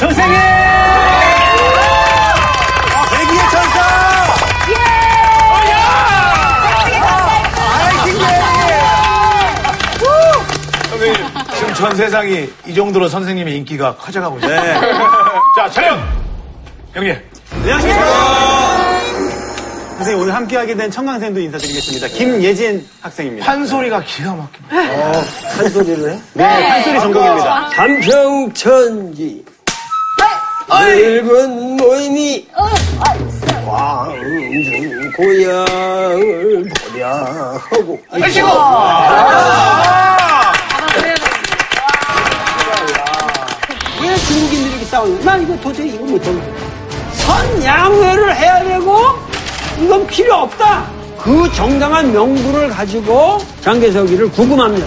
선생님! 백이의 천사! 선생님, 지금 전 세상이 이 정도로 선생님의 인기가 커져가고 있어요. 자, 촬영! 형님. 선생님 오늘 함께하게 된 청강생도 인사드리겠습니다. 김예진 학생입니다. 판소리가 기가 막힙니다. 한 소리를 해? 네, 판소리 전공입니다. 한평천지 늙은 노인이 광중 고향을 보랴 하고 아이고! 왜 중국인들이 이렇게 싸우는 나 이거 도저히 이거 못하는 선양회를 해야 되고 이건 필요 없다. 그 정당한 명분을 가지고 장개석이를 구금합니다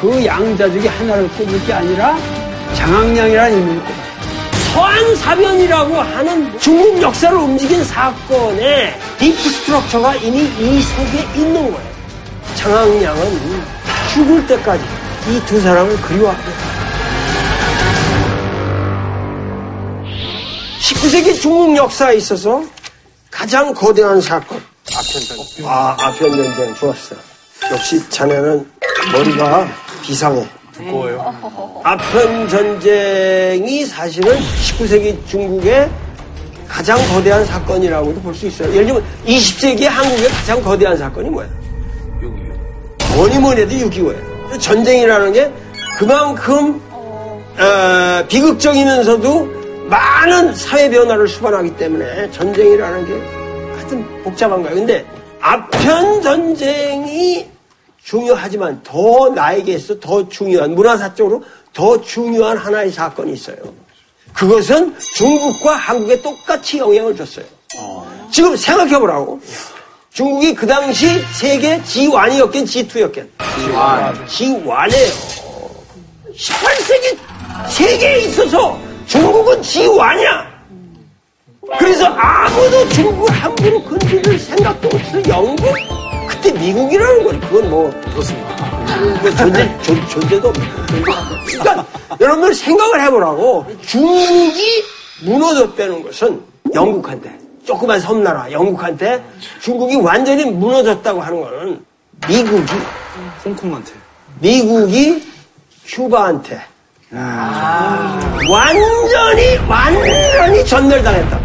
그 양자 중에 하나를 꼽을 게 아니라 장학량이라는 인물을 꼽아요. 서안사변이라고 하는 중국 역사를 움직인 사건의 딥 스트럭처가 이미 이 속에 있는 거예요. 장학량은 죽을 때까지 이 두 사람을 그리워합니다. 19세기 중국 역사에 있어서 가장 거대한 사건. 아편 전쟁. 아, 아편 전쟁 좋았어. 역시 자네는 머리가 비상해. 두꺼워요. 아편 전쟁이 사실은 19세기 중국의 가장 거대한 사건이라고도 볼 수 있어요. 예를 들면 20세기 한국의 가장 거대한 사건이 뭐예요? 6.25. 뭐니 뭐니 해도 6.25예요. 전쟁이라는 게 그만큼 어, 비극적이면서도 많은 사회 변화를 수반하기 때문에 전쟁이라는 게 하여튼 복잡한 거예요. 근데 아편 전쟁이 중요하지만 더 나에게 있어 더 중요한 문화사적으로 더 중요한 하나의 사건이 있어요. 그것은 중국과 한국에 똑같이 영향을 줬어요. 지금 생각해보라고. 중국이 그 당시 세계 G1이었겠, G2였겠. G1. G1이에요. 18세기 세계에 있어서 중국은 G1이야. 그래서 아무도 중국을 함부로 건드릴 생각도 없어. 영국? 그때 미국이라는 건 그건 뭐. 그렇습니다. 존재, 존, 존재도 없고. 그러니까 여러분들 생각을 해보라고. 중국이 무너졌다는 것은 영국한테, 조그만 섬나라 영국한테 중국이 완전히 무너졌다고 하는 거는 미국이, 홍콩한테. 미국이 큐바한테 완전히, 완전히 전멸당했다.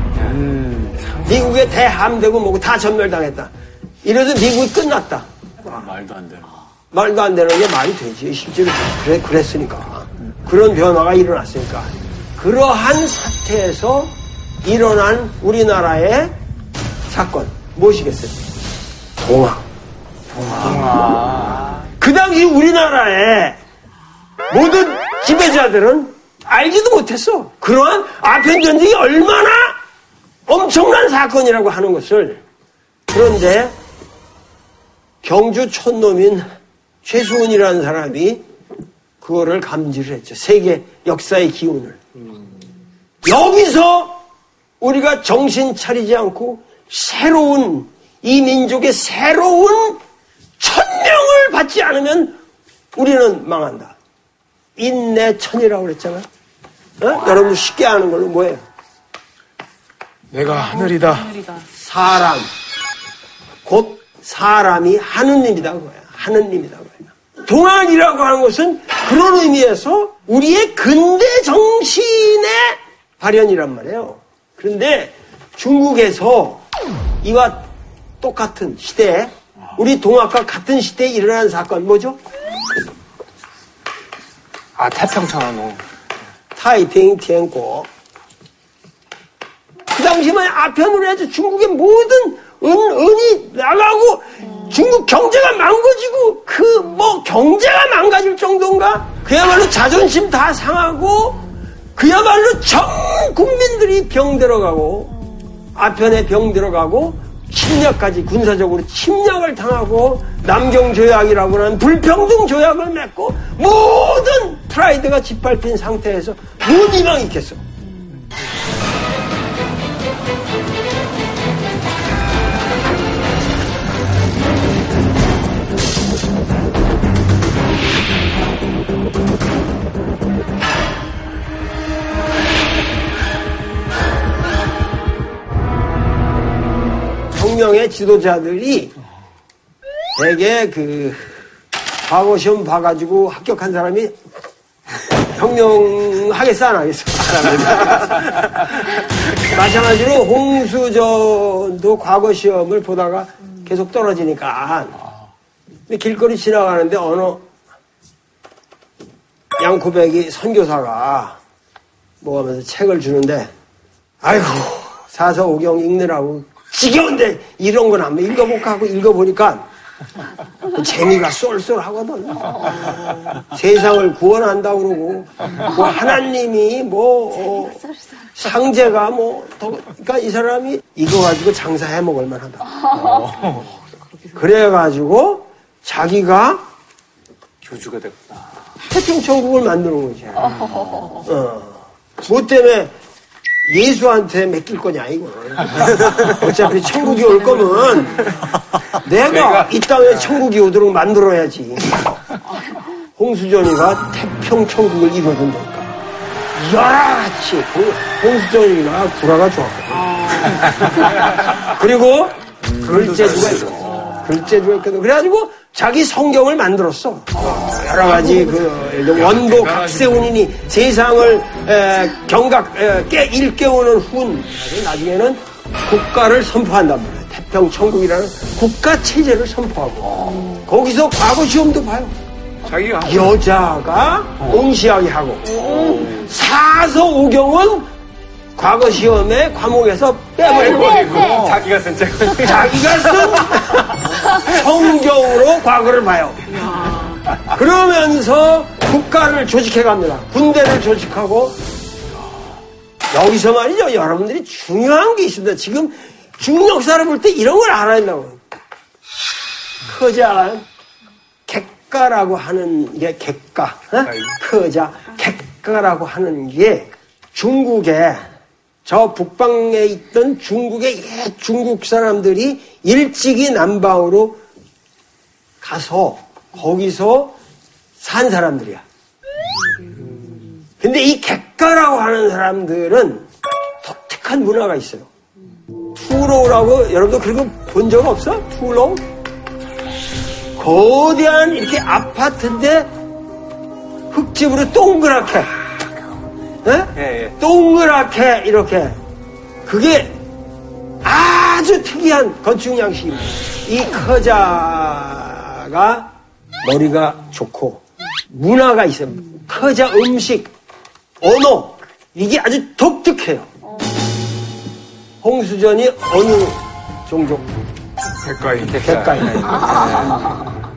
미국의 대함되고 뭐고 다 전멸당했다. 이래서 미국이 끝났다. 말도 안 되는. 말도 안 되는 게 말이 되지. 실제로 그래, 그랬으니까. 그런 변화가 일어났으니까. 그러한 사태에서 일어난 우리나라의 사건, 무엇이겠어요? 동화. 동화. 그 당시 우리나라의 모든 지배자들은 알지도 못했어. 그러한 아편 전쟁이 얼마나 엄청난 사건이라고 하는 것을. 그런데 경주 촌놈인 최수원이라는 사람이 그거를 감지를 했죠. 세계 역사의 기운을. 여기서 우리가 정신 차리지 않고 새로운 이 민족의 새로운 천명을 받지 않으면 우리는 망한다. 인내천이라고 그랬잖아. 어? 여러분들 쉽게 아는 걸로 뭐예요? 내가 하늘이다. 사람. 곧 사람이 하느님이다 그거야. 하느님이다 그거야. 동안이라고 하는 것은 그런 의미에서 우리의 근대 정신의 발현이란 말이에요. 그런데 중국에서 이와 똑같은 시대에 우리 동학과 같은 시대에 일어난 사건 뭐죠? 아, 태평천하노. 타이핑 티엔고. 그 당시만 아편으로 해서 중국의 모든 은, 은이 나가고 중국 경제가 망가지고 그 뭐 경제가 망가질 정도인가? 그야말로 자존심 다 상하고 그야말로 전 국민들이 병 들어 가고 아편에 병 들어 가고 침략까지 군사적으로 침략을 당하고 남경 조약이라고 하는 불평등 조약을 맺고 모든 프라이드가 짓밟힌 상태에서 뭔 희망이 있겠어? 혁명의 지도자들이 대개 그 과거 시험 봐가지고 합격한 사람이 혁명하겠어 안 하겠어? 마찬가지로 홍수전도 과거 시험을 보다가 계속 떨어지니까 근데 길거리 지나가는데 어느 양코백이 선교사가 뭐 하면서 책을 주는데 아이고 사서 오경 읽느라고 지겨운데 이런 건 한번 읽어볼까 하고 읽어보니까 그 재미가 쏠쏠하거든. 세상을 구원한다 그러고 뭐 하나님이 뭐 어, 상제가 뭐 더, 그러니까 이 사람이 이거 가지고 장사해 먹을 만하다. 그래가지고 자기가 교주가 됐구나. 태평천국을 만드는 거지. 어. 뭐 때문에 예수한테 맡길 거냐, 이거. 어차피 천국이 올 거면 내가 이 땅에 천국이 오도록 만들어야지. 홍수전이가 태평 천국을 이뤄준다니까. 여러같이 홍수전이나 구라가 좋았거든. 그리고 글재주가 있거든. 글재주가 있거든. 그래가지고 자기 성경을 만들었어. 여러 가지 그 원고 각세운이니 세상을 에, 경각 에, 깨 일깨우는 훈. 나중에는 국가를 선포한단 말이야. 태평천국이라는 국가 체제를 선포하고 거기서 과거 시험도 봐요. 자기가 여자가 응시하게 하고 사서오경은 과거 시험에 과목에서 빼버리고 자기가 쓴 책을. 자기가 쓴 성경으로 과거를 봐요. 그러면서 국가를 조직해 갑니다. 군대를 조직하고 여기서 말이죠. 여러분들이 중요한 게 있습니다. 지금 중역사를 볼 때 이런 걸 알아야 된다고. 커자 객가라고 하는 게 객가. 어? 커자 객가라고 하는 게 중국에 저 북방에 있던 중국의 옛 중국 사람들이 일찍이 남방으로 가서 거기서 산 사람들이야. 근데 이 객가라고 하는 사람들은 독특한 문화가 있어요. 투로라고 여러분도 그리고 본적 없어? 투로? 거대한 이렇게 아파트인데 흙집으로 동그랗게 예? 예, 예. 동그랗게 이렇게 그게 아주 특이한 건축 양식입니다. 이 커자가 머리가 좋고 문화가 있어요. 커자 음식, 언어 이게 아주 독특해요. 홍수전이 어느 종족? 백가인. 객가인.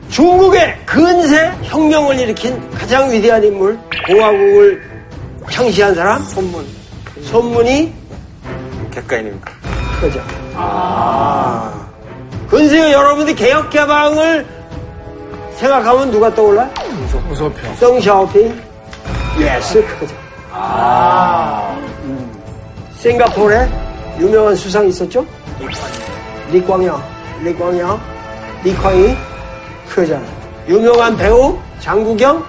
중국의 근세 혁명을 일으킨 가장 위대한 인물, 공화국을 창시한 사람? 손문. 손문이 객가인입니까? 그죠. 근세 여러분들이 개혁개방을 생각하면 누가 떠올라? 등소평. 덩샤오핑? yes, 그죠. 음. 싱가포르에 유명한 수상이 있었죠? 리광요, 리광요, 리광이 그잖아. 유명한 배우 장국영,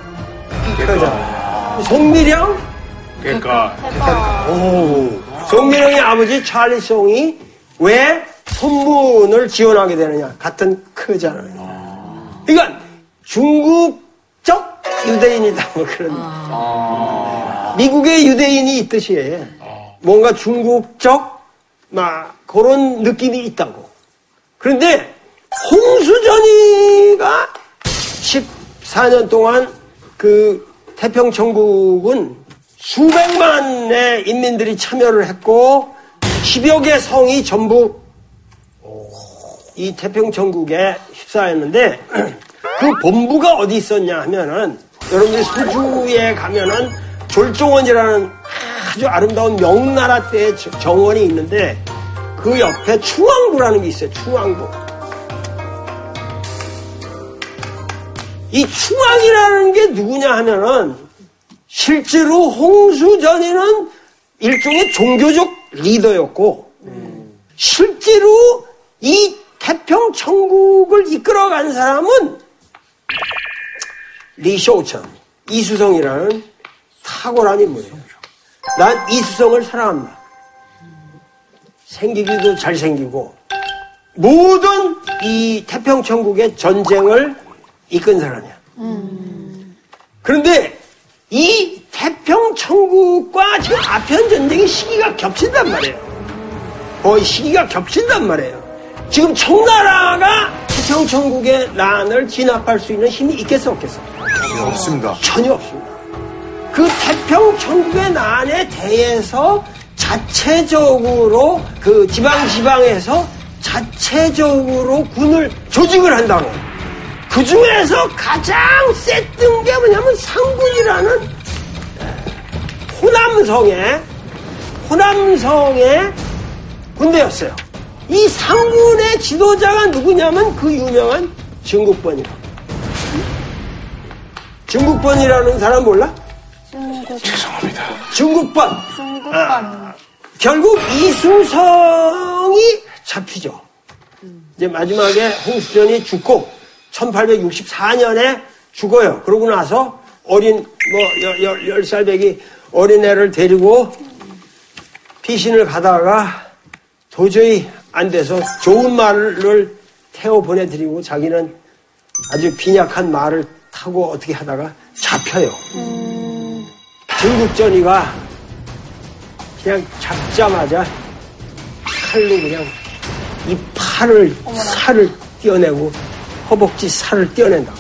그잖아. 송미령, 그러니까 송민영의 아버지 찰리 송이 왜 손문을 지원하게 되느냐? 같은 크잖아요. 그러니까 중국적 유대인이다 뭐 그런. 미국의 유대인이 있듯이 뭔가 중국적 막 그런 느낌이 있다고. 그런데 홍수전이가 14년 동안 그 태평천국은 수백만의 인민들이 참여를 했고 10여 개 성이 전부 이 태평천국에 휩싸였는데 그 본부가 어디 있었냐 하면은 여러분들이 소주에 가면은 졸종원이라는 아주 아름다운 명나라 때의 저- 정원이 있는데 그 옆에 충왕부라는 게 있어요. 충왕부. 이 충왕이라는 게 누구냐 하면은 실제로 홍수전에는 일종의 종교적 리더였고 실제로 이 태평 천국을 이끌어간 사람은 리쇼천 이수성이라는 탁월한 인물이에요. 난 이수성을 사랑합니다. 생기기도 잘생기고 모든 이 태평천국의 전쟁을 이끈 사람이야. 그런데 이 태평천국과 지금 아편 전쟁의 시기가 겹친단 말이에요. 거의 시기가 겹친단 말이에요. 지금 청나라가 태평천국의 난을 진압할 수 있는 힘이 있겠어 없겠어? 없습니다. 전혀 없습니다. 그 태평천국의 난에 대해서 자체적으로 그 지방 지방에서 자체적으로 군을 조직을 한다고. 그 중에서 가장 셌던 게 뭐냐면 상군이라는 호남성의 호남성의 군대였어요. 이 상군의 지도자가 누구냐면 그 유명한 증국번이라. 증국번이라는 사람 몰라? 죄송합니다. 증국번. 중국반. 결국 이수성이 잡히죠. 이제 마지막에 홍수전이 죽고 1864년에 죽어요. 그러고 나서 어린 뭐 열, 열, 열 살배기 어린애를 데리고 피신을 가다가 도저히 안 돼서 좋은 말을 태워 보내드리고 자기는 아주 빈약한 말을 타고 어떻게 하다가 잡혀요. 중국전이가 그냥 잡자마자 칼로 그냥 이 팔을 살을 떼어내고 허벅지 살을 떼어낸다.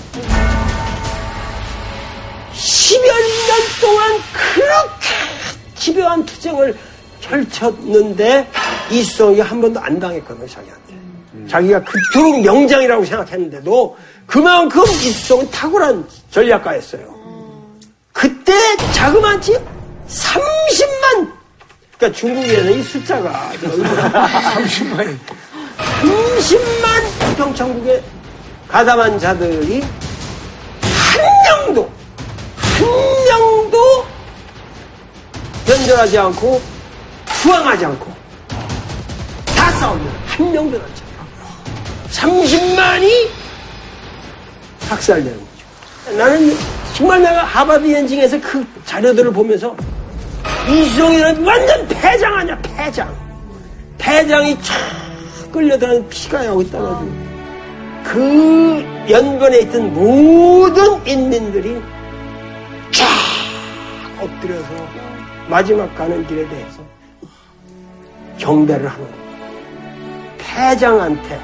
10여 년 동안 그렇게 집요한 투쟁을 펼쳤는데 이수성이 한 번도 안 당했거든요, 자기한테. 자기가 그토록 명장이라고 생각했는데도 그만큼 이수성은 탁월한 전략가였어요. 그때 자그마치 30만 그러니까 중국에는 이 숫자가 30만이. 30만 평천국에 가담한 자들이 한 명도 한 명도 변절하지 않고 투항하지 않고 다 싸우면 한 명도 남지 않고 30만이 학살되는 거죠. 나는 정말 내가 하버드 엔징에서 그 자료들을 보면서 이수성이는 완전 패장 아니야 패장. 패장이 쫙 끌려들어가는 피가 여기 떨어지고 그 연변에 있던 모든 인민들이 쫙 엎드려서 마지막 가는 길에 대해서 경배를 하는 거예요. 패장한테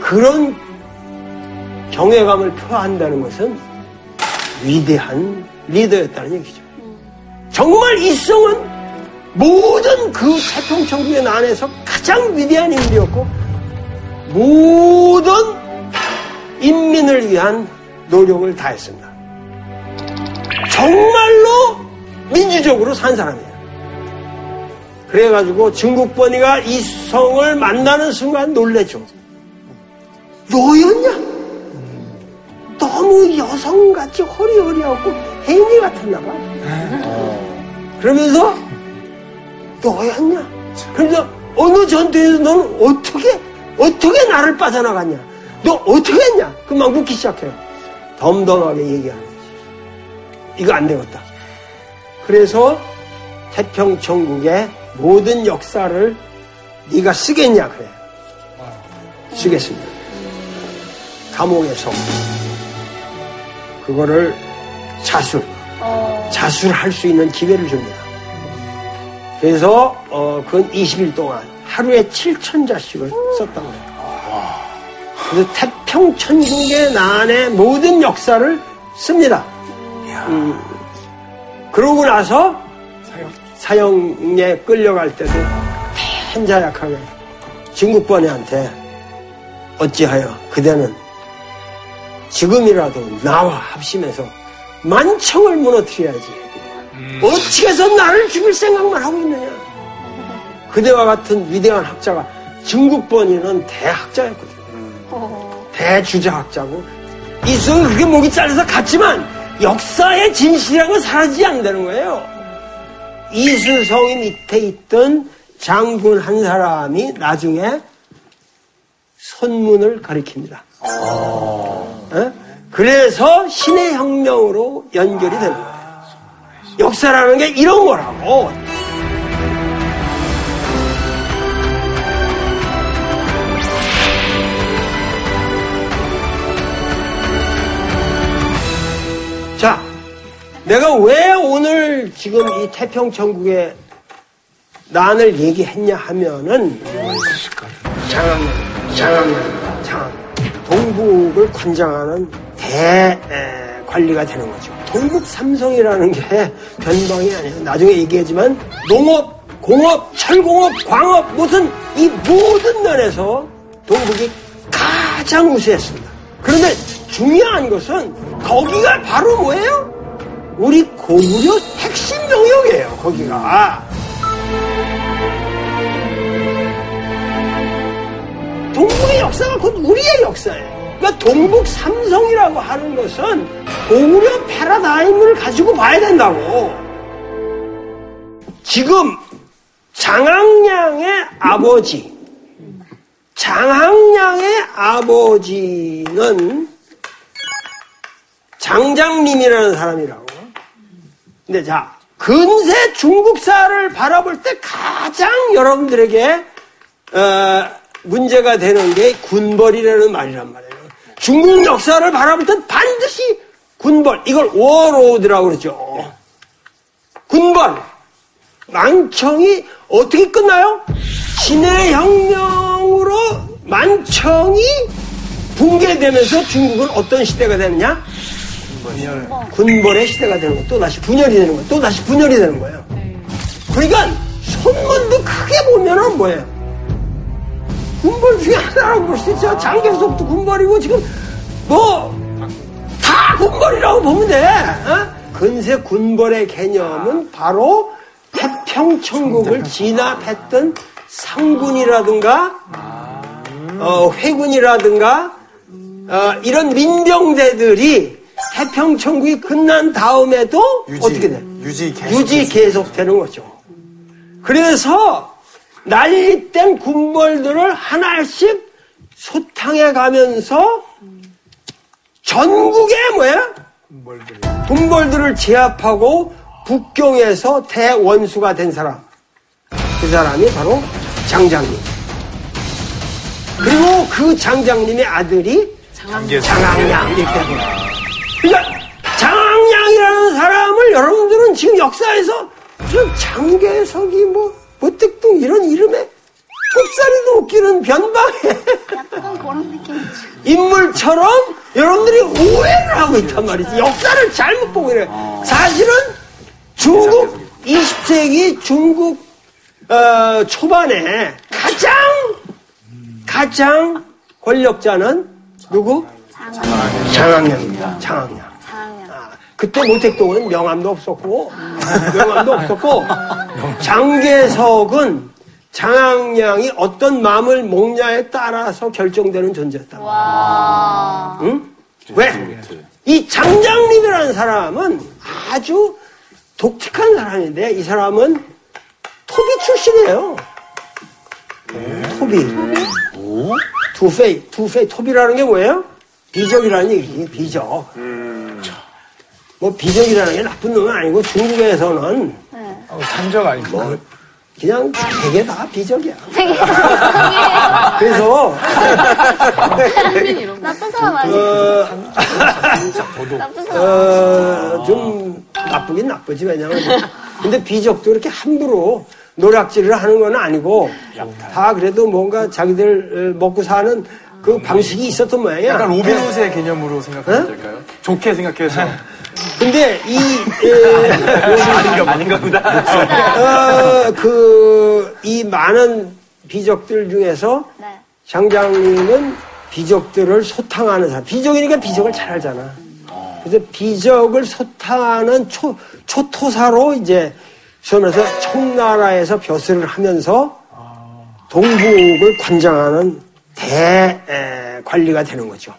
그런 경외감을 표한다는 것은 위대한 리더였다는 얘기죠. 정말 이성은 모든 그 태평천국의 난에서 가장 위대한 인물이었고 모든 인민을 위한 노력을 다했습니다. 정말로 민주적으로 산 사람이에요. 그래가지고 증국번이가 이 성을 만나는 순간 놀래죠. 너였냐? 너무 여성같이 허리허리하고 혜인이 같았나 봐. 그러면서 너였냐? 그러면서 어느 전투에서 너는 어떻게 어떻게 나를 빠져나갔냐? 너 어떻게 했냐? 그만 묻기 시작해요. 덤덤하게 얘기하는 거지. 이거 안 되겠다. 그래서 태평 천국의 모든 역사를 네가 쓰겠냐 그래. 쓰겠습니다. 감옥에서 그거를 자술, 자술할 수 있는 기회를 줍니다. 그래서 어, 그건 20일 동안 하루에 7천 자씩을 썼던 거예요. 그래서 태평천국의 난의 모든 역사를 씁니다. 음, 그러고 나서 사형에 끌려갈 때도 한자약하게 진국번이한테 어찌하여 그대는 지금이라도 나와 합심해서 만청을 무너뜨려야지. 어떻게 해서 나를 죽일 생각만 하고 있느냐. 그대와 같은 위대한 학자가 증국번이는 대학자였거든요. 대주자학자고 이승은 그게 목이 잘려서 갔지만 역사의 진실이라는 건 사라지지 않는다는 거예요. 이수성이 밑에 있던 장군 한 사람이 나중에 선문을 가리킵니다. 어? 그래서 신의 혁명으로 연결이 되는 거예요. 역사라는 게 이런 거라고. 내가 왜 오늘 지금 이 태평천국의 난을 얘기했냐 하면은 장항, 장항, 장항. 동북을 관장하는 대 에, 관리가 되는 거죠. 동북 삼성이라는 게 변방이 아니에요. 나중에 얘기하지만 농업, 공업, 철공업, 광업 무슨 이 모든 면에서 동북이 가장 우세했습니다. 그런데 중요한 것은 거기가 바로 뭐예요? 우리 고구려 핵심 영역이에요. 거기가. 동북의 역사가 곧 우리의 역사예요. 그러니까 동북 삼성이라고 하는 것은 고구려 패러다임을 가지고 봐야 된다고. 지금 장항량의 아버지, 장항량의 아버지는 장장님이라는 사람이라고. 근데 자, 근세 중국사를 바라볼 때 가장 여러분들에게 어, 문제가 되는 게 군벌이라는 말이란 말이에요. 중국 역사를 바라볼 땐 반드시 군벌, 이걸 워로드라고 그러죠. 군벌. 만청이 어떻게 끝나요? 신의 혁명으로 만청이 붕괴되면서 중국은 어떤 시대가 되느냐? 군벌의 시대가 되는 거예요. 또 다시 분열이 되는 거예요. 또 다시 분열이 되는 거예요. 그러니까 손문도 크게 보면은 뭐예요? 군벌 중에 하나라고 볼 수 있어요. 장개석도 군벌이고 지금 뭐 다 군벌이라고 보면 돼. 어? 근세 군벌의 개념은 바로 태평천국을 진압했던 상군이라든가 어, 회군이라든가 어, 이런 민병대들이 태평천국이 끝난 다음에도 어떻게 돼? 유지 계속. 유지 계속 되는 거죠. 그래서 난립된 군벌들을 하나씩 소탕해 가면서 전국에 뭐야? 군벌들을 제압하고 북경에서 대원수가 된 사람. 그 사람이 바로 장장님. 그리고 그 장장님의 아들이 장항량 이렇게 되는 거예요. 그러니까 장항량이라는 사람을 여러분들은 지금 역사에서 무슨 장계석이 뭐 무택동 이런 이름에 꼽사리도 웃기는 변방에 약간 그런 느낌이죠. 인물처럼 여러분들이 오해를 하고 있단 말이지. 역사를 잘못 보고 이래. 사실은 중국 20세기 중국 어, 초반에 가장 가장 권력자는 누구? 장항량. 장학년. 아, 그때 모택동은 명함도 없었고 명함도 없었고 장계석은 장항량이 어떤 마음을 먹냐에 따라서 결정되는 존재였다. 와. 응? 왜? 이 장장님이라는 사람은 아주 독특한 사람인데 이 사람은 토비 출신이에요. 토비. 투페이, 투페이, 토비라는 게 뭐예요? 비적이라는 얘기지, 비적. 뭐 비적이라는 게 나쁜 놈은 아니고 중국에서는 산적 아니고. 그냥 되게 다 비적이야. 되게 그래서 나쁜 사람 아니에요. 어, 나쁜 사람. 어, 좀 나쁘긴 나쁘지 왜냐면 근데 비적도 이렇게 함부로 노략질을 하는 건 아니고 다 그래도 뭔가 자기들 어, 먹고 사는 그 방식이 있었던 모양이야. 약간 로빈훗의 개념으로 생각하면 어? 될까요? 좋게 생각해서. 근데 이 에, 아닌가, 아닌가 보다. 어, 그, 이 많은 비적들 중에서 네. 장장님은 비적들을 소탕하는 사람. 비적이니까 비적을 잘 알잖아. 그래서 비적을 소탕하는 초, 초토사로 이제 시험에서 청나라에서 벼슬을 하면서 동북을 관장하는 대 에, 관리가 되는 거죠.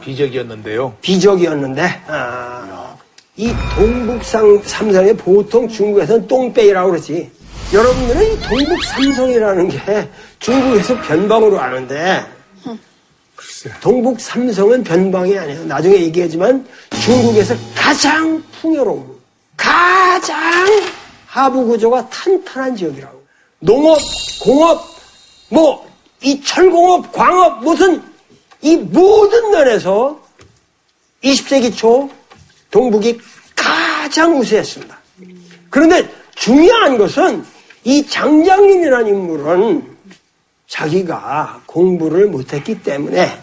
비적이었는데요. 비적이었는데 아, 이 동북 상- 삼성에 보통 중국에서는 똥배이라고 그러지. 여러분들은 이 동북 삼성이라는 게 중국에서 변방으로 아는데 동북 삼성은 변방이 아니에요. 나중에 얘기하지만 중국에서 가장 풍요로운 가장 하부 구조가 탄탄한 지역이라고. 농업, 공업, 뭐 이 철공업, 광업 무슨 이 모든 면에서 20세기 초 동북이 가장 우세했습니다. 그런데 중요한 것은 이 장장님이라는 인물은 자기가 공부를 못했기 때문에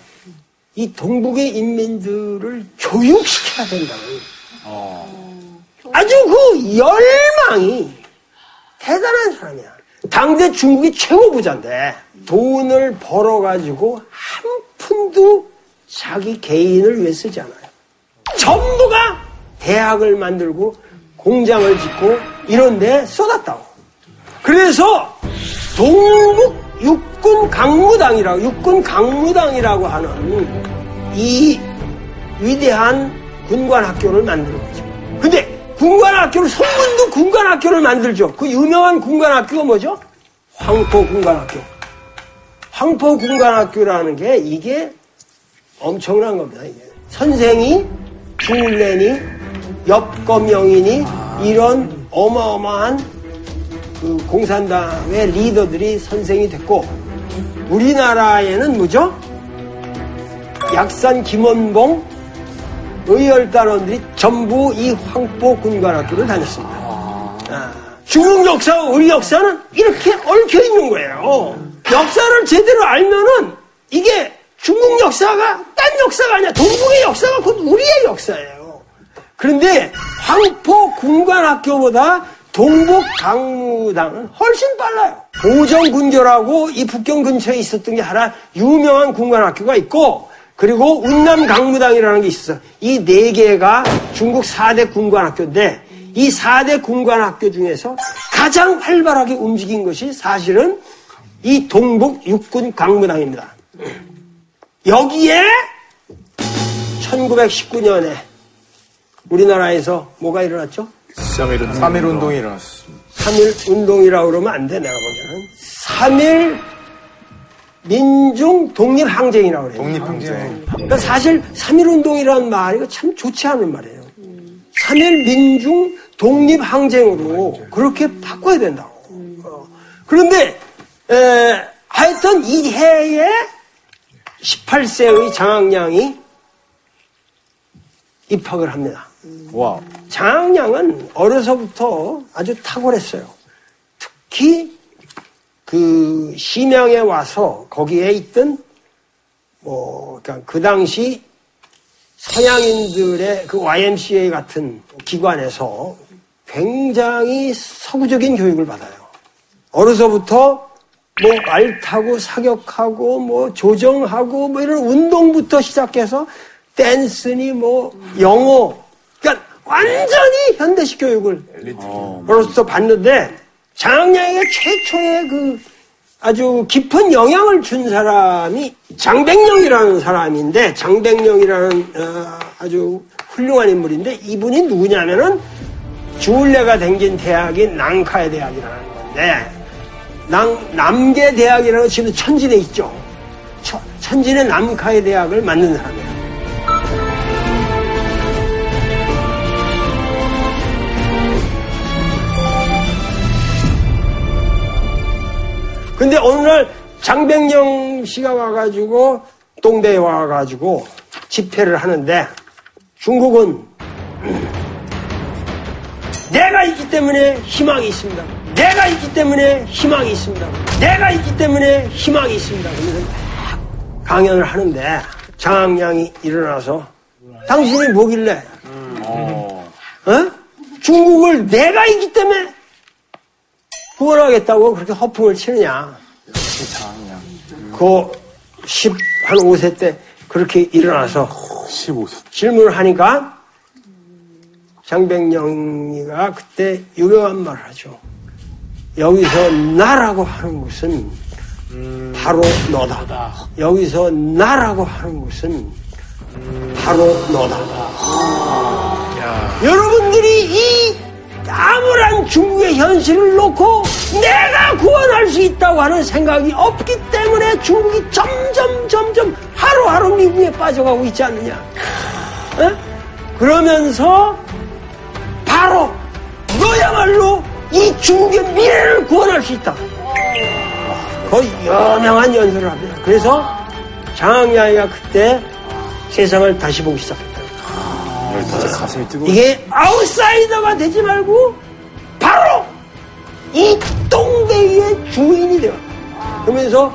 이 동북의 인민들을 교육시켜야 된다는 아주 그 열망이 대단한 사람이야. 당대 중국이 최고 부자인데 돈을 벌어가지고 한 푼도 자기 개인을 위해 쓰지 않아요. 전부가 대학을 만들고 공장을 짓고 이런 데 쏟았다고. 그래서 동북 육군 강무당이라고 육군 강무당이라고 하는 이 위대한 군관 학교를 거죠. 근데 군관 학교를 성문도 군관 학교를 만들죠. 그 유명한 군관 학교가 뭐죠? 황포 군관 학교. 황포 군관 학교라는 게 이게 엄청난 겁니다. 이게. 선생이 중울레니 엽검영이니 이런 어마어마한 그 공산당의 리더들이 선생이 됐고 우리나라에는 뭐죠? 약산 김원봉 의열단원들이 전부 이 황포 군관학교를 다녔습니다. 아, 중국 역사와 우리 역사는 이렇게 얽혀 있는 거예요. 역사를 제대로 알면은 이게 중국 역사가 딴 역사가 아니야. 동북의 역사가 곧 우리의 역사예요. 그런데 황포 군관학교보다 동북 강무당은 훨씬 빨라요. 보정군교라고 이 북경 근처에 있었던 게 하나 유명한 군관학교가 있고 그리고 운남 강무당이라는 게 있어. 이네 개가 중국 4대 군관학교인데 이 4대 군관학교 중에서 가장 활발하게 움직인 것이 사실은 이 동북 육군 강무당입니다. 여기에 1919년에 우리나라에서 뭐가 일어났죠? 3일 운동이 일어났습니다. 3일 운동이라고 그러면 안 돼, 내가 보기에는. 3일 민중 독립항쟁이라고 그래요. 독립항쟁. 그러니까 사실 3일 운동이라는 말이 참 좋지 않은 말이에요. 3일 민중 독립항쟁으로 그렇게 바꿔야 된다고. 어. 그런데 에, 하여튼 이 해에 18세의 장학량이 입학을 합니다. 와. 장학량은 어려서부터 아주 탁월했어요. 특히 그 심양에 와서 거기에 있던 뭐 그러니까 그 당시 서양인들의 그 YMCA 같은 기관에서 굉장히 서구적인 교육을 받아요. 어려서부터 뭐 말 타고 사격하고 뭐 조정하고 뭐 이런 운동부터 시작해서 댄스니 뭐 영어 그러니까 완전히 현대식 교육을 어려서부터 받는데 장학량에게 최초의 그 아주 깊은 영향을 준 사람이 장백령이라는 사람인데 장백령이라는 어, 아주 훌륭한 인물인데 이분이 누구냐면은 주울레가 댕긴 대학이 낭카의 대학이라는 건데 남, 남계 대학이라는 거 지금 천진에 있죠. 천, 천진의 남카의 대학을 만든 사람이에요. 근데 어느 날 장백령 씨가 와가지고 동대에 와가지고 집회를 하는데 중국은 내가 있기 때문에 희망이 있습니다. 내가 있기 때문에 희망이 있습니다. 내가 있기 때문에 희망이 있습니다. 그러면서 막 강연을 하는데 장학량이 일어나서 당신이 뭐길래 어? 중국을 내가 있기 때문에 구원하겠다고 그렇게 허풍을 치느냐. 그 10, 한 5세 때 그렇게 일어나서 15세. 질문을 하니까 장백영이가 그때 유명한 말을 하죠. 여기서 나라고 하는 것은 바로 너다. 여기서 나라고 하는 것은 바로 너다. 여러분들이 이 암울한 중국의 현실을 놓고 내가 구원할 수 있다고 하는 생각이 없기 때문에 중국이 점점 점점 하루하루 미국에 빠져가고 있지 않느냐. 어? 그러면서 바로 너야말로 이 중국의 미래를 구원할 수 있다. 거의 유명한 연설을 합니다. 그래서 장양이가 그때 세상을 다시 보기 시작했다. 뜨거워. 이게 아웃사이더가 되지 말고 바로 이 똥배기의 주인이 되어 그러면서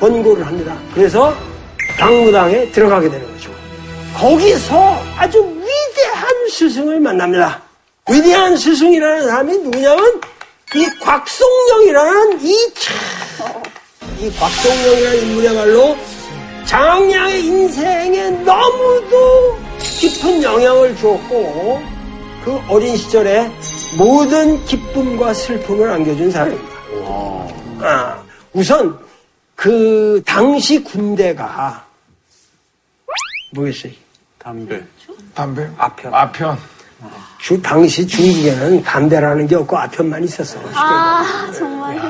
권고를 합니다. 그래서 당무당에 들어가게 되는 거죠. 거기서 아주 위대한 스승을 만납니다. 위대한 스승이라는 사람이 누구냐면 이 곽송령이라는 이 참, 이 곽송령이라는 인물이야말로 장양의 인생에 너무도 깊은 영향을 주었고 그 어린 시절에 모든 기쁨과 슬픔을 안겨준 사람입니다. 아, 우선 그 당시 군대가 뭐겠어요? 담배. 담배? 아편. 아편. 주, 당시 중국에는 담배라는 게 없고 아편만 있었어요. 아, 정말.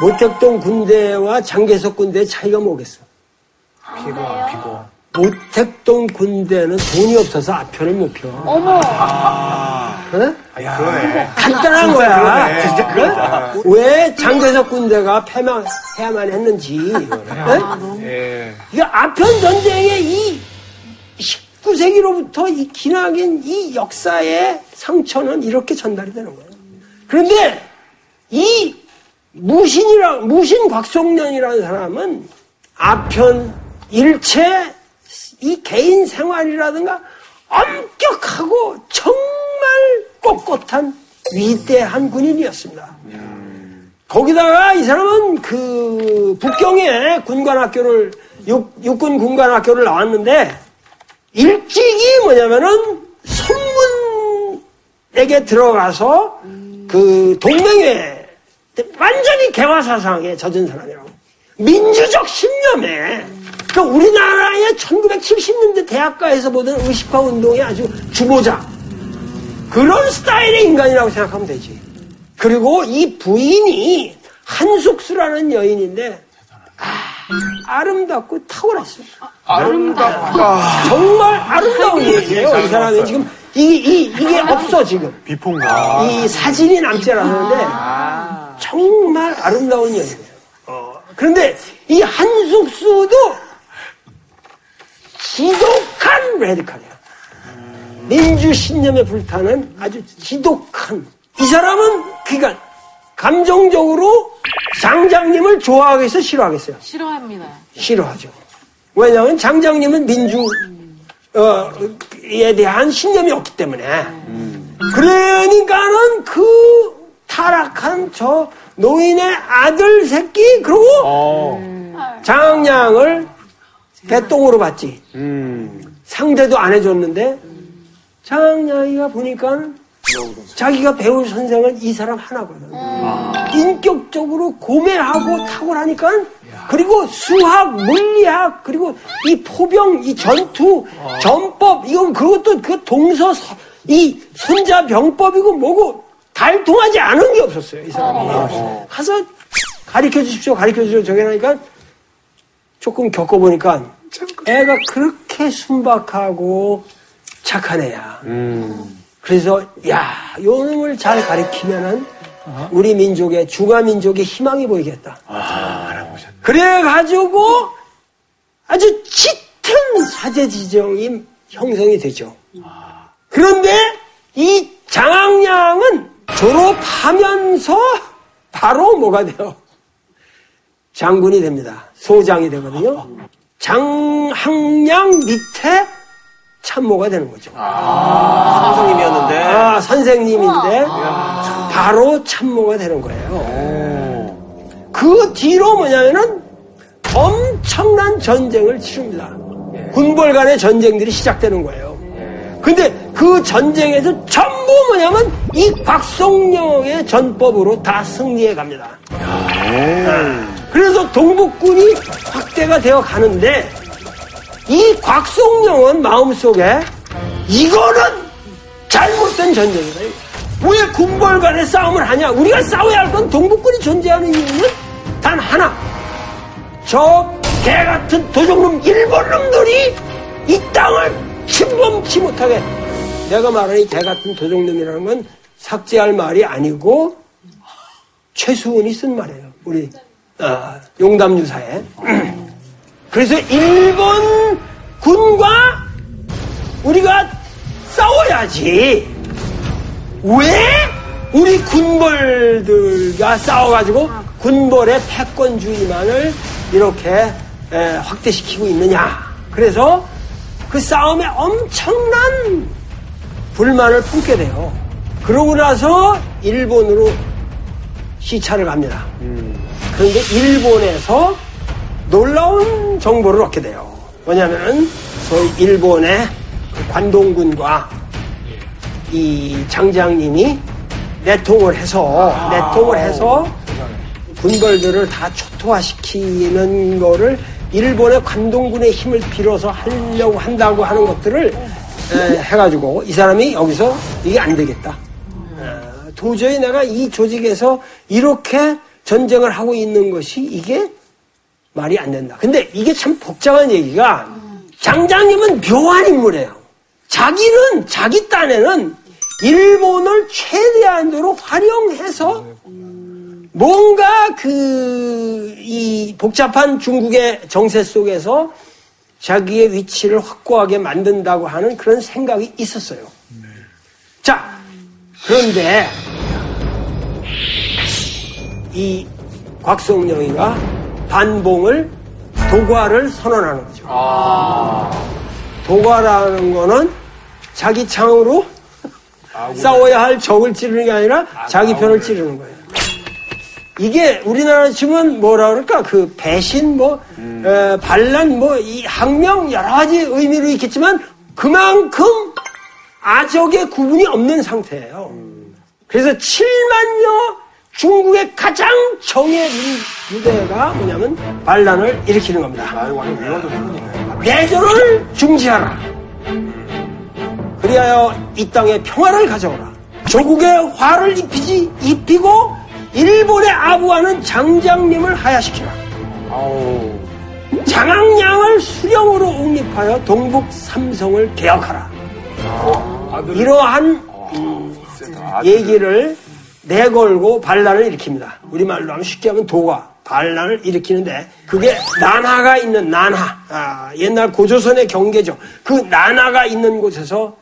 모택동 군대와 장계석 군대의 차이가 뭐겠어? 비고, 비고. 모택동 군대는 돈이 없어서 아편을 못 펴. 어머. 어? 그러네. 간단한 거야. 어? 왜 장계석 군대가 패망해야만 했는지. 어? 예. 이게 아편 전쟁의 이 19세기로부터 이 기나긴 이 역사의 상처는 이렇게 전달이 되는 거예요. 그런데 이 무신이라 무신 곽송년이라는 사람은 아편 일체 이 개인 생활이라든가 엄격하고 정말 꼿꼿한 위대한 군인이었습니다. 거기다가 이 사람은 그 북경에 군관학교를 육, 육군 군관학교를 나왔는데 일찍이 뭐냐면은 선문에게 들어가서 그 동맹회 완전히 개화 사상에 젖은 사람이라고 민주적 신념에 그러니까 우리나라의 1970년대 대학가에서 보던 의식화 운동의 아주 주모자 그런 스타일의 인간이라고 생각하면 되지. 그리고 이 부인이 한숙수라는 여인인데 아, 름답고 탁월했어요. 아름답다. 정말 아름다운 여인이에요. 이 사람이 지금 이, 이, 이게 없어 지금. 비폰가. 이 사진이 남지 않았는데 정말 아름다운 여인이에요. 어, 그런데 이 한숙수도 지독한 레디칼이야. 민주 신념에 불타는 아주 지독한 이 사람은 그러니까 감정적으로 장장님을 좋아하겠어 싫어하겠어요? 싫어합니다. 싫어하죠. 왜냐하면 장장님은 민주에 대한 신념이 없기 때문에. 그러니까는 그 타락한 저 노인의 아들 새끼 그리고 장량을 개똥으로 봤지. 상대도 안 해줬는데 장량이가 보니까 자기가 배울 선생은 이 사람 하나거든. 인격적으로 고매하고 탁월하니까 그리고 수학, 물리학, 그리고 이 포병, 이 전투, 전법, 이건 그것도 그 동서, 서- 이 손자병법이고 뭐고 달통하지 않은 게 없었어요, 이 사람이. 가서 가르쳐 주십시오, 가르쳐 주십시오. 저기 하니까 조금 겪어보니까 애가 그렇게 순박하고 착한 애야. 그래서 야, 요 놈을 잘 가리키면은 우리 민족의 중화 민족의 희망이 보이겠다. 그래 가지고 아주 짙은 사제 지정이 형성이 되죠. 그런데 이 장학량은 졸업하면서 바로 뭐가 돼요? 장군이 됩니다. 소장이 되거든요. 장학량 밑에 참모가 되는 거죠. 선생님이었는데 아, 선생님인데 바로 참모가 되는 거예요. 그 뒤로 뭐냐면은 엄청 엄청난 전쟁을 치릅니다. 군벌 간의 전쟁들이 시작되는 거예요. 근데 그 전쟁에서 전부 뭐냐면 이 곽성령의 전법으로 다 승리해 갑니다. 그래서 동북군이 확대가 되어 가는데 이 곽성령은 마음속에 이거는 잘못된 전쟁이다. 왜 군벌 간의 싸움을 하냐? 우리가 싸워야 할 건 동북군이 존재하는 이유는 단 하나. 저 개 같은 도적놈 일본 놈들이 이 땅을 침범치 못하게 내가 말하는 이 개 같은 도적놈이라는 건 삭제할 말이 아니고 최수훈이 쓴 말이에요. 우리 아, 용담유사에. 그래서 일본 군과 우리가 싸워야지. 왜 우리 군벌들과 싸워가지고 군벌의 패권주의만을 이렇게 에, 확대시키고 있느냐. 그래서 그 싸움에 엄청난 불만을 품게 돼요. 그러고 나서 일본으로 시차를 갑니다. 그런데 일본에서 놀라운 정보를 얻게 돼요. 뭐냐면은 소위 일본의 그 관동군과 이 장장님이 내통을 해서 내통을 해서 군벌들을 다 초토화시키는 거를 일본의 관동군의 힘을 빌어서 하려고 한다고 하는 것들을 에, 해가지고 이 사람이 여기서 이게 안 되겠다. 어, 도저히 내가 이 조직에서 이렇게 전쟁을 하고 있는 것이 이게 말이 안 된다. 근데 이게 참 복잡한 얘기가 장장님은 묘한 인물이에요. 자기는 자기 딴에는 일본을 최대한으로 활용해서 뭔가 그 이 복잡한 중국의 정세 속에서 자기의 위치를 확고하게 만든다고 하는 그런 생각이 있었어요. 자, 그런데 이 곽성령이가 반봉을 도과를 선언하는 거죠. 도과라는 거는 자기 창으로 싸워야 할 적을 찌르는 게 아니라 자기 편을 찌르는 거예요. 이게 우리나라 치면 뭐라 그럴까 그 배신 뭐 에, 반란 뭐 이 항명 여러 가지 의미로 있겠지만 그만큼 아적의 구분이 없는 상태예요. 그래서 7만여 중국의 가장 정예 부대가 뭐냐면 반란을 일으키는 겁니다. 내조를 중지하라. 그리하여 이 땅에 평화를 가져오라. 조국의 화를 입히지 입히고 일본의 아부하는 장장님을 하야시키라. 장항량을 수령으로 옹립하여 동북 삼성을 개혁하라. 이러한 음, 얘기를 내걸고 반란을 일으킵니다. 우리말로 하면 쉽게 하면 도가 반란을 일으키는데 그게 난하가 있는 난하 아, 옛날 고조선의 경계죠. 그 난하가 있는 곳에서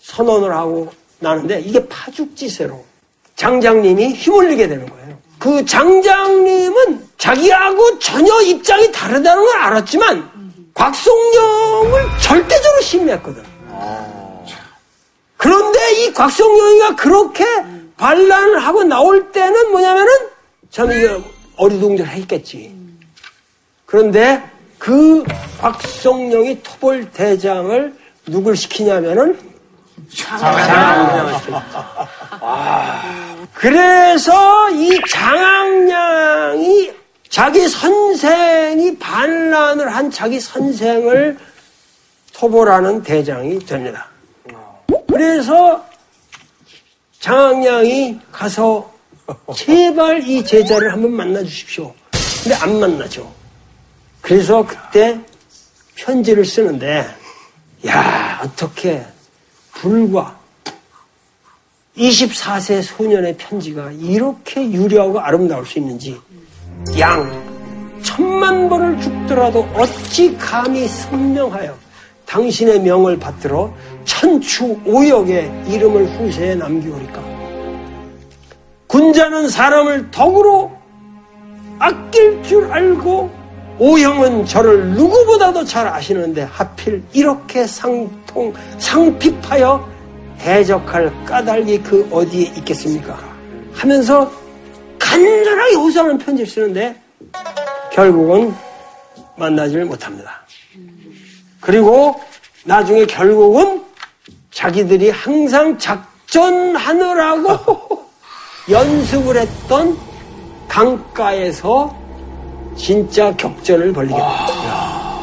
선언을 하고 나는데 이게 파죽지세로 장장님이 휘몰리게 되는 거예요. 그 장장님은 자기하고 전혀 입장이 다르다는 걸 알았지만 곽송령을 절대적으로 신뢰했거든. 그런데 이 곽성룡이가 그렇게 반란을 하고 나올 때는 뭐냐면은 참 이게 어리둥절했겠지. 그런데 그 곽성룡이 토벌 대장을 누굴 시키냐면은 장항량을 시켰죠. 그래서 이 장항량이 자기 선생이 반란을 한 자기 선생을 토벌하는 대장이 됩니다. 그래서 장항량이 가서 제발 이 제자를 한번 만나 주십시오. 근데 안 만나죠. 그래서 그때 편지를 쓰는데, 야, 어떻게 불과 24세 소년의 편지가 이렇게 유려하고 아름다울 수 있는지, 양, 천만 번을 죽더라도 어찌 감히 선명하여 당신의 명을 받들어 천추 오역의 이름을 후세에 남기오리까. 군자는 사람을 덕으로 아낄 줄 알고 오형은 저를 누구보다도 잘 아시는데 하필 이렇게 상통, 상핍하여 대적할 까닭이 그 어디에 있겠습니까? 하면서 간절하게 호소하는 편지를 쓰는데 결국은 만나지를 못합니다. 그리고 나중에 결국은 자기들이 항상 작전하느라고 연습을 했던 강가에서 진짜 격전을 벌리게 됩니다.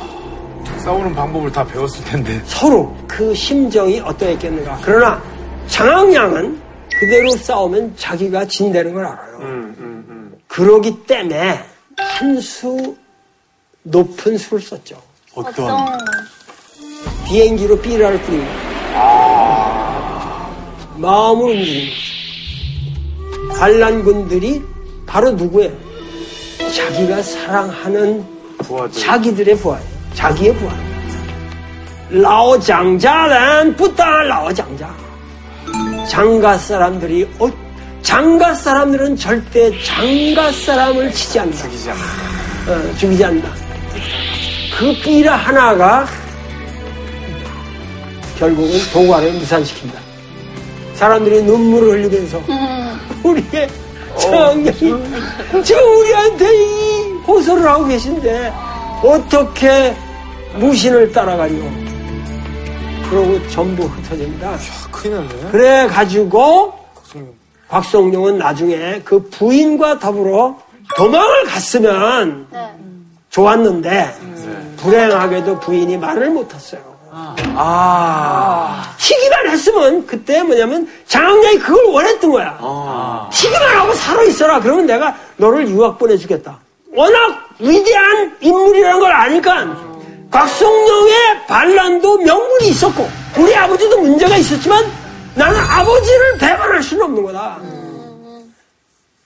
싸우는 방법을 다 배웠을 텐데. 서로 그 심정이 어떠했겠는가. 그러나 장항양은 그대로 싸우면 자기가 진다는 걸 알아요. 그러기 때문에 한 수 높은 수를 썼죠. 어떤 비행기로 삐라를 뿌립니다. 마음을 움직이는 거죠. 반란군들이 바로 누구예요? 자기가 사랑하는 부하들. 자기들의 부하예요. 자기의 부하. 라오 장자는 부다 라오 장자. 장가 사람들이 어, 장가 사람들은 절대 장가 사람을 치지 않는다. 죽이지 않는다. 어, 죽이지 않는다. 그 삐라 하나가 결국은 도관을 무산시킵니다. 사람들이 눈물을 흘리면서 우리의 장량이 지금 우리한테 이 호소를 하고 계신데 어떻게 무신을 따라가리요? 그러고 전부 흩어집니다. 큰일 났네. 그래 가지고 곽성룡은 나중에 그 부인과 더불어 도망을 갔으면 네. 좋았는데 불행하게도 부인이 말을 못했어요. 튀기만 했으면 그때 뭐냐면 장항량이 그걸 원했던 거야. 튀기만 하고 살아 있어라. 그러면 내가 너를 유학 보내주겠다. 워낙 위대한 인물이라는 걸 아니까 곽성룡의 반란도 명분이 있었고 우리 아버지도 문제가 있었지만 나는 아버지를 배반할 수는 없는 거다.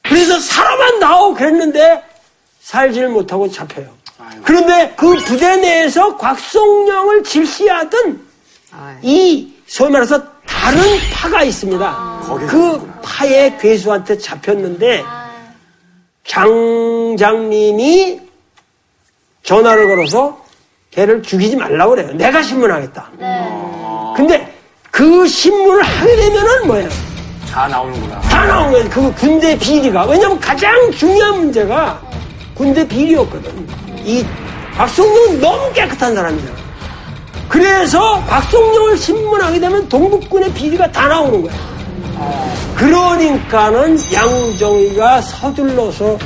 그래서 살아만 나오고 그랬는데 살지를 못하고 잡혀요. 그런데 그 부대 내에서 곽성령을 질시하던 이 소위 말해서 다른 파가 있습니다. 그 파의 괴수한테 잡혔는데 장장님이 전화를 걸어서 걔를 죽이지 말라고 그래요. 내가 신문하겠다. 근데 그 신문을 하게 되면은 뭐예요? 다 나오는구나. 다 나온 거예요. 그 군대 비리가. 왜냐면 가장 중요한 문제가 군대 비리였거든. 이 박성룡은 너무 깨끗한 사람이잖아. 그래서 박성룡을 신문하게 되면 동북군의 비리가 다 나오는 거야. 그러니까는 양정이가 서둘러서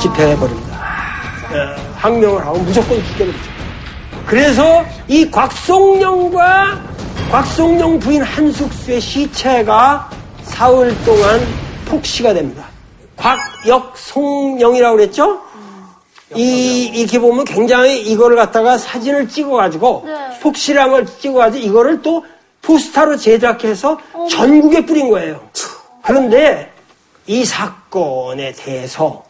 집행해버립니다. 예, 항명을 하고 무조건 죽여버리죠. 그래서 이 곽송령과 곽송령 부인 한숙수의 시체가 사흘 동안 폭시가 됩니다. 곽역송령이라고 그랬죠? 이, 이렇게 보면 굉장히 이거를 갖다가 사진을 찍어가지고 네. 걸 찍어가지고 이거를 또 포스타로 제작해서 전국에 뿌린 거예요. 그런데 이 사건에 대해서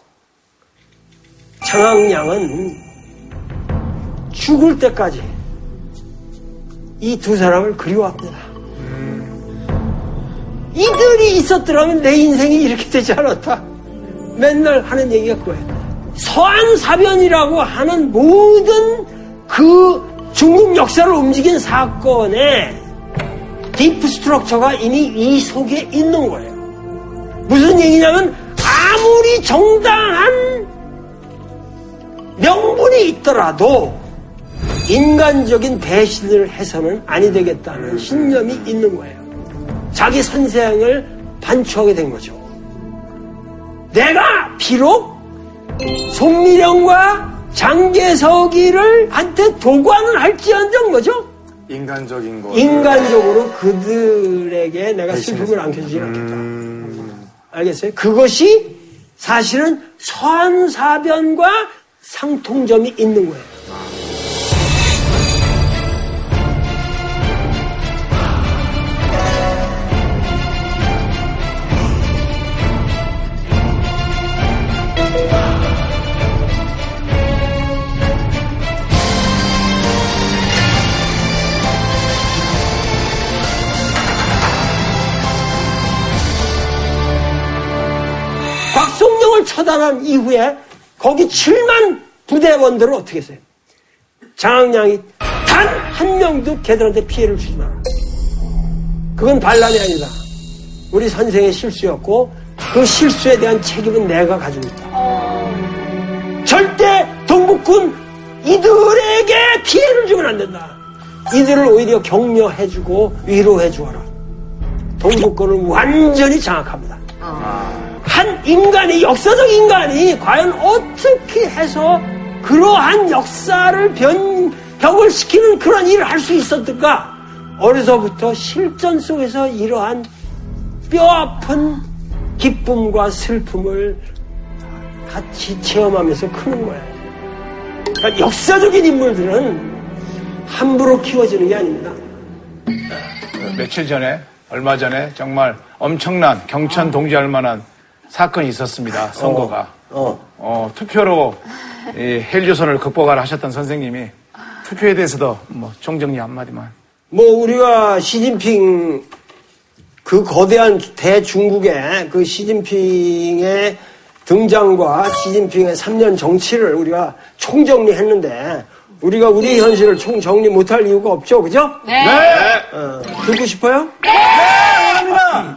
장항량은 죽을 때까지 이 두 사람을 그리워합니다. 이들이 있었더라면 내 인생이 이렇게 되지 않았다. 맨날 하는 얘기가 그거예요. 서안사변이라고 하는 모든 그 중국 역사를 움직인 사건의 디프 스트럭처가 이미 이 속에 있는 거예요. 무슨 얘기냐면 아무리 정당한 명분이 있더라도 인간적인 배신을 해서는 아니 되겠다는 신념이 있는 거예요. 자기 선생을 반추하게 된 거죠. 내가 비록 송미령과 장계석이를 한테 도관을 할지언정 뭐죠? 인간적인 거. 인간적으로 그들에게 내가 슬픔을 안겨주지 않겠다. 알겠어요? 그것이 사실은 서한사변과 상통점이 있는 거예요. 처단한 이후에 거기 7만 부대원들은 어떻게 했어요? 장항량이 단 한 명도 걔들한테 피해를 주지 마라. 그건 반란이 아니다. 우리 선생의 실수였고 그 실수에 대한 책임은 내가 가지고 있다. 절대 동북 경북군 이들에게 피해를 주면 안 된다. 이들을 오히려 격려해주고 위로해주어라. 동북권을 완전히 장악합니다. 한 인간이 역사적 인간이 과연 어떻게 해서 그러한 역사를 변, 벽을시키는 그런 일을 할 수 있었을까? 어려서부터 실전 속에서 이러한 뼈 아픈 기쁨과 슬픔을 같이 체험하면서 크는 거예요. 그러니까 역사적인 인물들은 함부로 키워지는 게 아닙니다. 며칠 전에, 얼마 전에 정말 엄청난 경천 동지할 만한 사건이 있었습니다. 선거가. 어. 어, 투표로 이 헬조선을 극복하라 하셨던 선생님이 투표에 대해서도 뭐 총정리 한마디만. 뭐 우리가 시진핑 그 거대한 대중국의 그 시진핑의 등장과 시진핑의 3년 정치를 우리가 총정리했는데 우리가 우리 현실을 총정리 못할 이유가 없죠, 그죠? 네. 어, 듣고 싶어요? 네!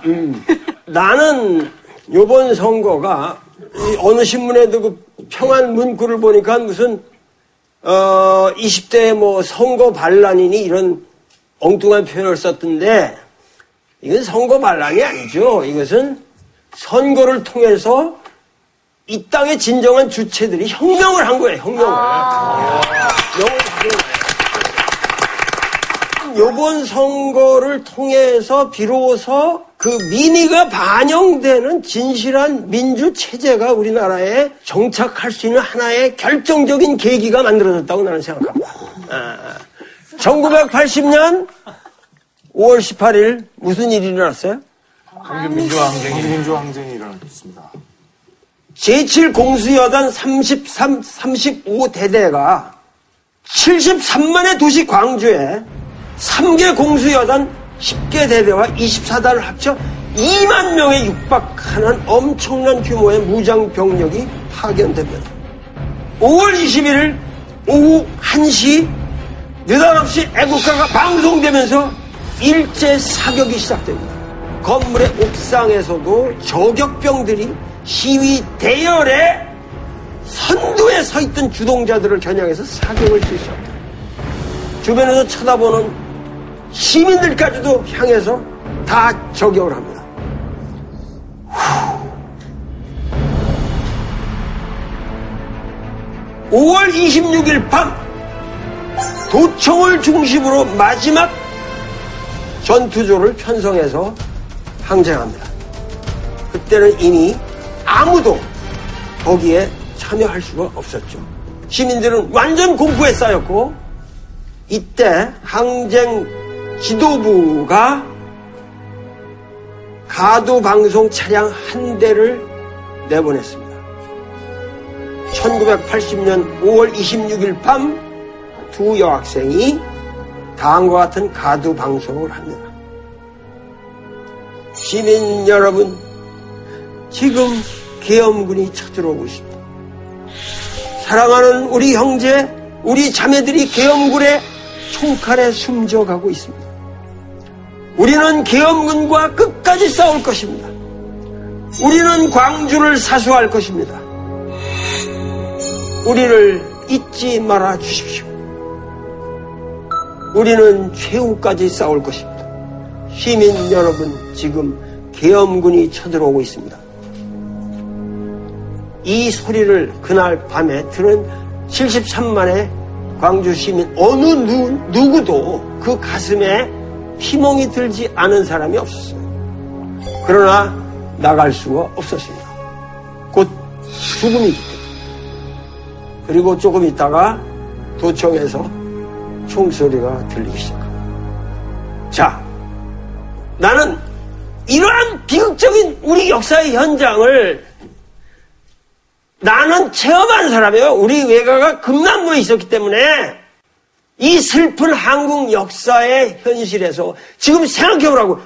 음, 나는 요번 선거가 이 어느 신문에도 그 평안 문구를 보니까 무슨 어 20대 뭐 선거 반란이니 이런 엉뚱한 표현을 썼던데 이건 선거 반란이 아니죠. 이것은 선거를 통해서 이 땅의 진정한 주체들이 혁명을 한 거예요. 혁명을. 혁명을 요번 선거를 통해서 비로소 그 민의가 반영되는 진실한 민주 체제가 우리나라에 정착할 수 있는 하나의 결정적인 계기가 만들어졌다고 나는 생각합니다. 아, 1980년 5월 18일 무슨 일이 일어났어요? 한국민주화 항쟁이 민주화 항쟁이 일어났습니다. 제7공수여단 33, 35대대가 73만의 도시 광주에 3개 공수여단 10개 대대와 24단을 합쳐 2만 명에 육박하는 엄청난 규모의 무장 병력이 파견됩니다. 5월 21일 오후 1시 느닷없이 애국가가 방송되면서 일제 사격이 시작됩니다. 건물의 옥상에서도 저격병들이 시위 대열에 선두에 서 있던 주동자들을 겨냥해서 사격을 실시합니다. 주변에서 쳐다보는 시민들까지도 향해서 다 저격을 합니다. 후. 5월 26일 밤 도청을 중심으로 마지막 전투조를 편성해서 항쟁합니다. 그때는 이미 아무도 거기에 참여할 수가 없었죠. 시민들은 완전 공포에 쌓였고 이때 항쟁 지도부가 가두 방송 차량 한 대를 내보냈습니다. 1980년 5월 26일 밤 두 여학생이 다음과 같은 가두 방송을 합니다. 시민 여러분, 지금 계엄군이 쳐들어오고 있습니다. 사랑하는 우리 형제, 우리 자매들이 계엄군의 총칼에 숨져가고 있습니다. 우리는 계엄군과 끝까지 싸울 것입니다. 우리는 광주를 사수할 것입니다. 우리를 잊지 말아 주십시오. 우리는 최후까지 싸울 것입니다. 시민 여러분, 지금 계엄군이 쳐들어오고 있습니다. 이 소리를 그날 밤에 들은 73만의 광주 시민 어느 누, 누구도 그 가슴에 희몽이 들지 않은 사람이 없었어요. 그러나 나갈 수가 없었습니다. 곧 죽음이기 때문에. 그리고 조금 있다가 도청에서 총소리가 들리기 시작합니다. 자, 나는 이러한 비극적인 우리 역사의 현장을 나는 체험한 사람이에요. 우리 외가가 금남로에 있었기 때문에 이 슬픈 한국 역사의 현실에서 지금 생각해보라고.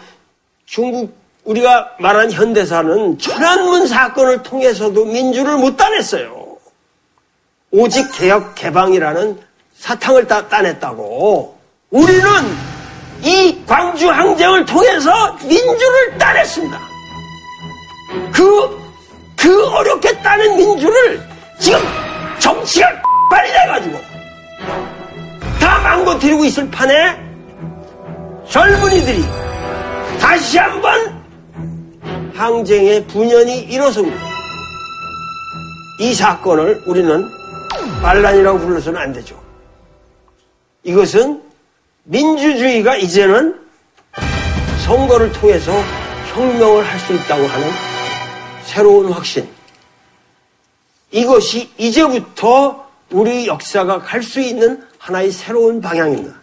중국 우리가 말한 현대사는 천안문 사건을 통해서도 민주를 못 따냈어요. 오직 개혁 개방이라는 사탕을 따, 따냈다고. 우리는 이 광주 항쟁을 통해서 민주를 따냈습니다. 그, 그 어렵게 따낸 민주를 지금 정치가 빨리 돼가지고 다 망가뜨리고 있을 판에 젊은이들이 다시 한번 항쟁의 분연이 일어섭니다. 이 사건을 우리는 반란이라고 불러서는 안 되죠. 이것은 민주주의가 이제는 선거를 통해서 혁명을 할 수 있다고 하는 새로운 확신. 이것이 이제부터 우리 역사가 갈 수 있는 하나의 새로운 방향입니다.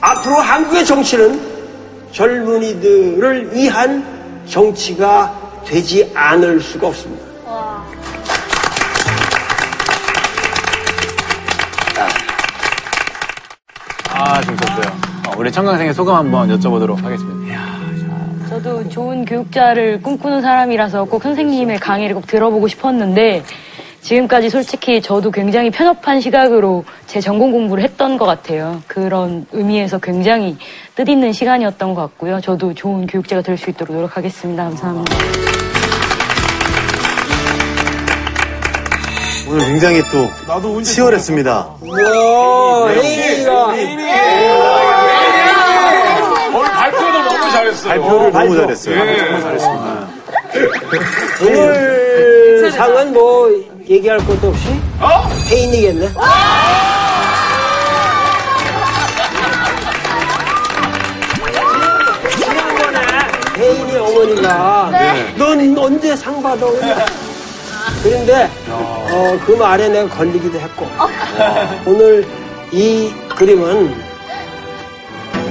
앞으로 한국의 정치는 젊은이들을 위한 정치가 되지 않을 수가 없습니다. 아, 재밌었어요. 어, 우리 청강생의 소감 한번 여쭤보도록 하겠습니다. 저도 좋은 교육자를 꿈꾸는 사람이라서 꼭 선생님의 강의를 꼭 들어보고 싶었는데 지금까지 솔직히 저도 굉장히 편협한 시각으로 제 전공 공부를 했던 것 같아요. 그런 의미에서 굉장히 뜻있는 시간이었던 것 같고요. 저도 좋은 교육자가 될 수 있도록 노력하겠습니다. 감사합니다. 오늘 굉장히 또 치열했습니다. 우와, 혜인이가 오늘 발표도 너무 잘했어요. 발표를 너무 잘했어요. 정말 잘했습니다. 오늘 상은 뭐 얘기할 것도 없이? 혜인이겠네. 지난번에 혜인이 어머니가 넌 언제 상 받아? 그런데 어, 그 말에 내가 걸리기도 했고. 오늘 이 그림은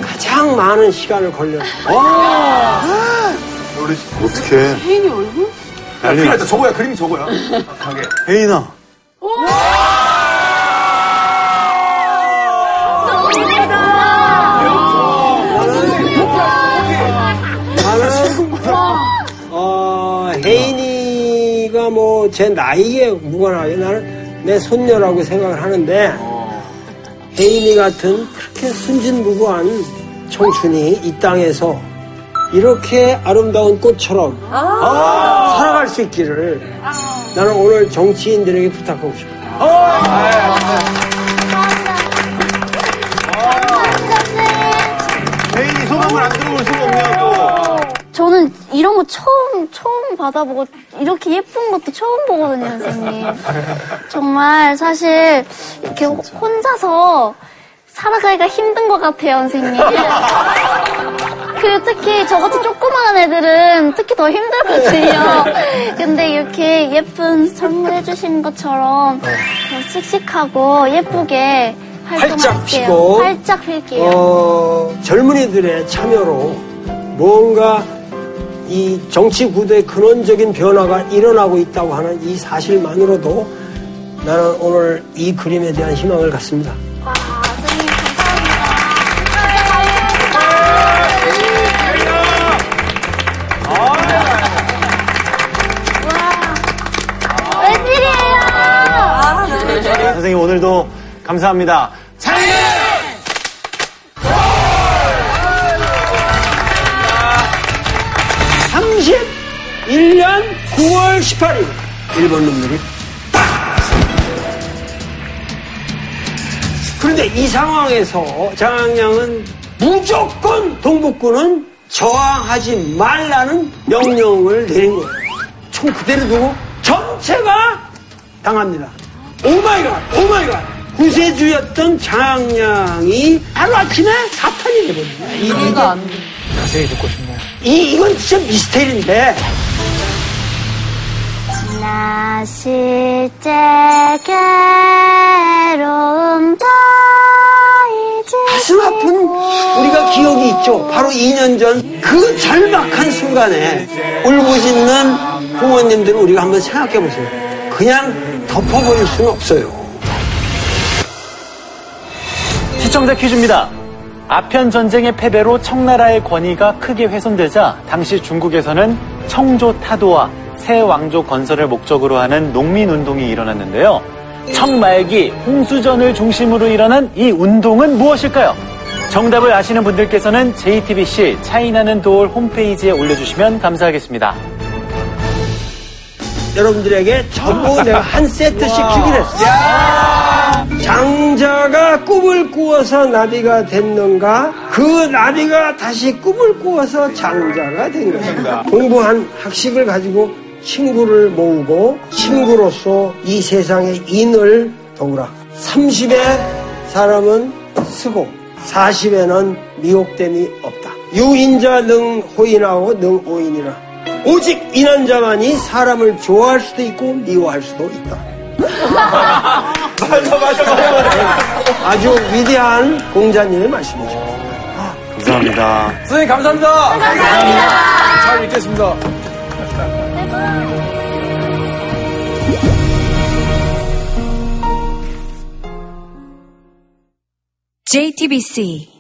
가장 많은 시간을 걸렸어. 어떡해. 큰일 났다. 저거야, 그림이 저거야. 가게. 혜인아. 나는 어, 혜인이가 뭐 제 나이에 무관하게 나는 내 손녀라고 생각을 하는데 혜인이 같은 그렇게 순진무구한 청춘이 이 땅에서 이렇게 아름다운 꽃처럼 살아갈 수 있기를 나는 오늘 정치인들에게 부탁하고 싶어요. 혜인이 소감을 안 들어볼 수가. 저는 이런 거 처음, 처음 받아보고, 이렇게 예쁜 것도 처음 보거든요, 선생님. 정말 사실, 이렇게 혼자서 살아가기가 힘든 것 같아요, 선생님. 그리고 특히 저같이 조그마한 애들은 특히 더 힘들거든요. 근데 이렇게 예쁜 선물해 주신 것처럼 더 씩씩하고 예쁘게 활짝. 피고. 활짝 필게요. 어, 젊은이들의 참여로 뭔가 이 정치 구도의 근원적인 변화가 일어나고 있다고 하는 이 사실만으로도 나는 오늘 이 그림에 대한 희망을 갖습니다. 오늘도 감사합니다. 31년 9월 18일 일본 놈들이 그런데 이 상황에서 장학량은 무조건 동북군은 저항하지 말라는 명령을 내린 거예요. 총 그대로 두고 전체가 당합니다. 오마이갓, 오마이갓. 구세주였던 장학량이 하루아침에 사탄이 되거든요. 이, 이게 자세히 듣고 싶네요. 이, 이건 진짜 미스테리인데. 나 실제 괴로움 가슴 아픈 우리가 기억이 있죠. 바로 2년 전 그 절박한 순간에 울부짖는 부모님들을 우리가 한번 생각해 보세요. 그냥 덮어버릴 수는 없어요. 시청자 퀴즈입니다. 아편 전쟁의 패배로 청나라의 권위가 크게 훼손되자 당시 중국에서는 청조 타도와 새 왕조 건설을 목적으로 하는 농민 운동이 일어났는데요. 청말기 홍수전을 중심으로 일어난 이 운동은 무엇일까요? 정답을 아시는 분들께서는 JTBC 차이나는 도올 홈페이지에 올려주시면 감사하겠습니다. 여러분들에게 전부 내가 한 세트씩 주기로 했어. 장자가 꿈을 꾸어서 나비가 됐는가? 그 나비가 다시 꿈을 꾸어서 장자가 된 것입니다. 공부한 학식을 가지고 친구를 모으고 친구로서 이 세상의 인을 도우라. 30에 사람은 쓰고 40에는 미혹됨이 없다. 유인자 능 호인하고 능 오인이라. 오직 인한 자만이 사람을 좋아할 수도 있고 미워할 수도 있다. 맞아, 맞아, 맞아. 아주 위대한 공자님의 말씀이죠. 감사합니다. 선생님, 감사합니다. 잘 읽겠습니다. JTBC